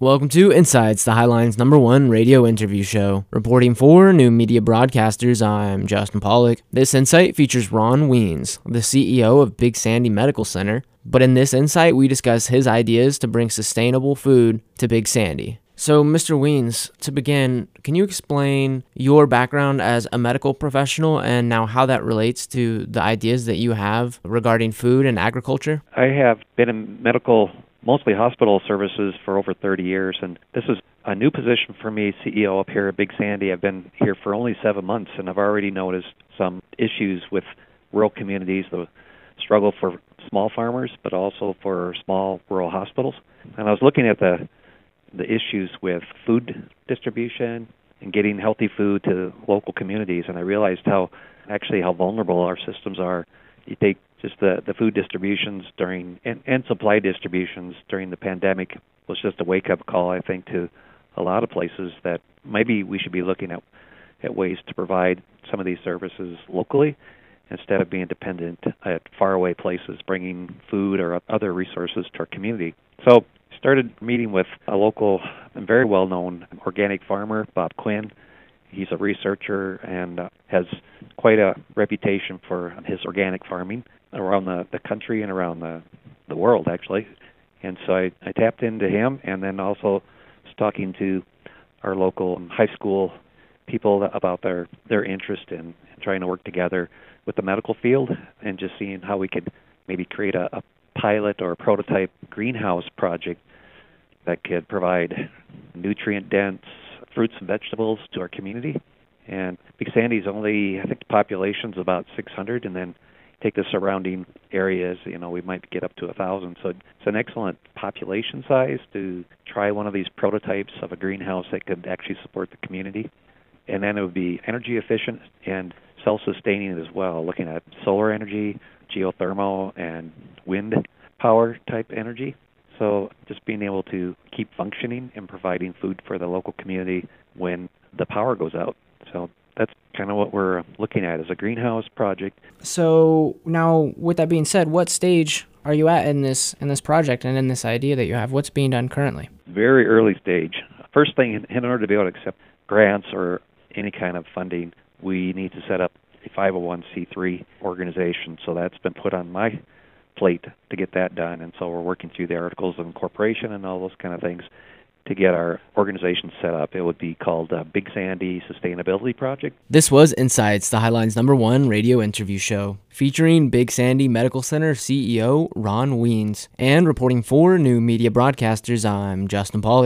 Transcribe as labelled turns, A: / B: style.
A: Welcome to Insights, the Highline's number one radio interview show. Reporting for new media broadcasters, I'm Justin Pollock. This insight features Ron Wiens, the CEO of Big Sandy Medical Center. But in this insight, we discuss his ideas to bring sustainable food to Big Sandy. So, Mr. Wiens, to begin, can you explain your background as a medical professional and now how that relates to the ideas that you have regarding food and agriculture?
B: I have been a medical mostly hospital services for over 30 years, and this is a new position for me, CEO up here at Big Sandy. I've been here for only seven months, and I've already noticed some issues with rural communities, the struggle for small farmers, but also for small rural hospitals. And I was looking at the the issues with food distribution and getting healthy food to local communities, and I realized how actually how vulnerable our systems are. You take just the the food distributions during and, and supply distributions during the pandemic was just a wake up call I think to a lot of places that maybe we should be looking at at ways to provide some of these services locally instead of being dependent at faraway places bringing food or other resources to our community. So started meeting with a local and very well known organic farmer, Bob Quinn. He's a researcher and uh, has quite a reputation for his organic farming around the, the country and around the, the world, actually. And so I, I tapped into him and then also talking to our local high school people about their, their interest in, in trying to work together with the medical field and just seeing how we could maybe create a, a pilot or a prototype greenhouse project that could provide nutrient dense fruits and vegetables to our community. And Big Sandy's only, I think the population's about 600, and then take the surrounding areas, you know, we might get up to a thousand. So it's an excellent population size to try one of these prototypes of a greenhouse that could actually support the community. And then it would be energy efficient and self-sustaining as well, looking at solar energy, geothermal, and wind power type energy. So just being able to keep functioning and providing food for the local community when the power goes out. So that's kind of what we're looking at as a greenhouse project.
A: So now, with that being said, what stage are you at in this in this project and in this idea that you have? What's being done currently?
B: Very early stage. First thing, in order to be able to accept grants or any kind of funding, we need to set up a 501c3 organization. So that's been put on my plate to get that done, and so we're working through the articles of incorporation and all those kind of things to get our organization set up. It would be called uh, Big Sandy Sustainability Project.
A: This was Insights, the Highline's number one radio interview show, featuring Big Sandy Medical Center CEO Ron Wiens. And reporting for new media broadcasters, I'm Justin Pollock.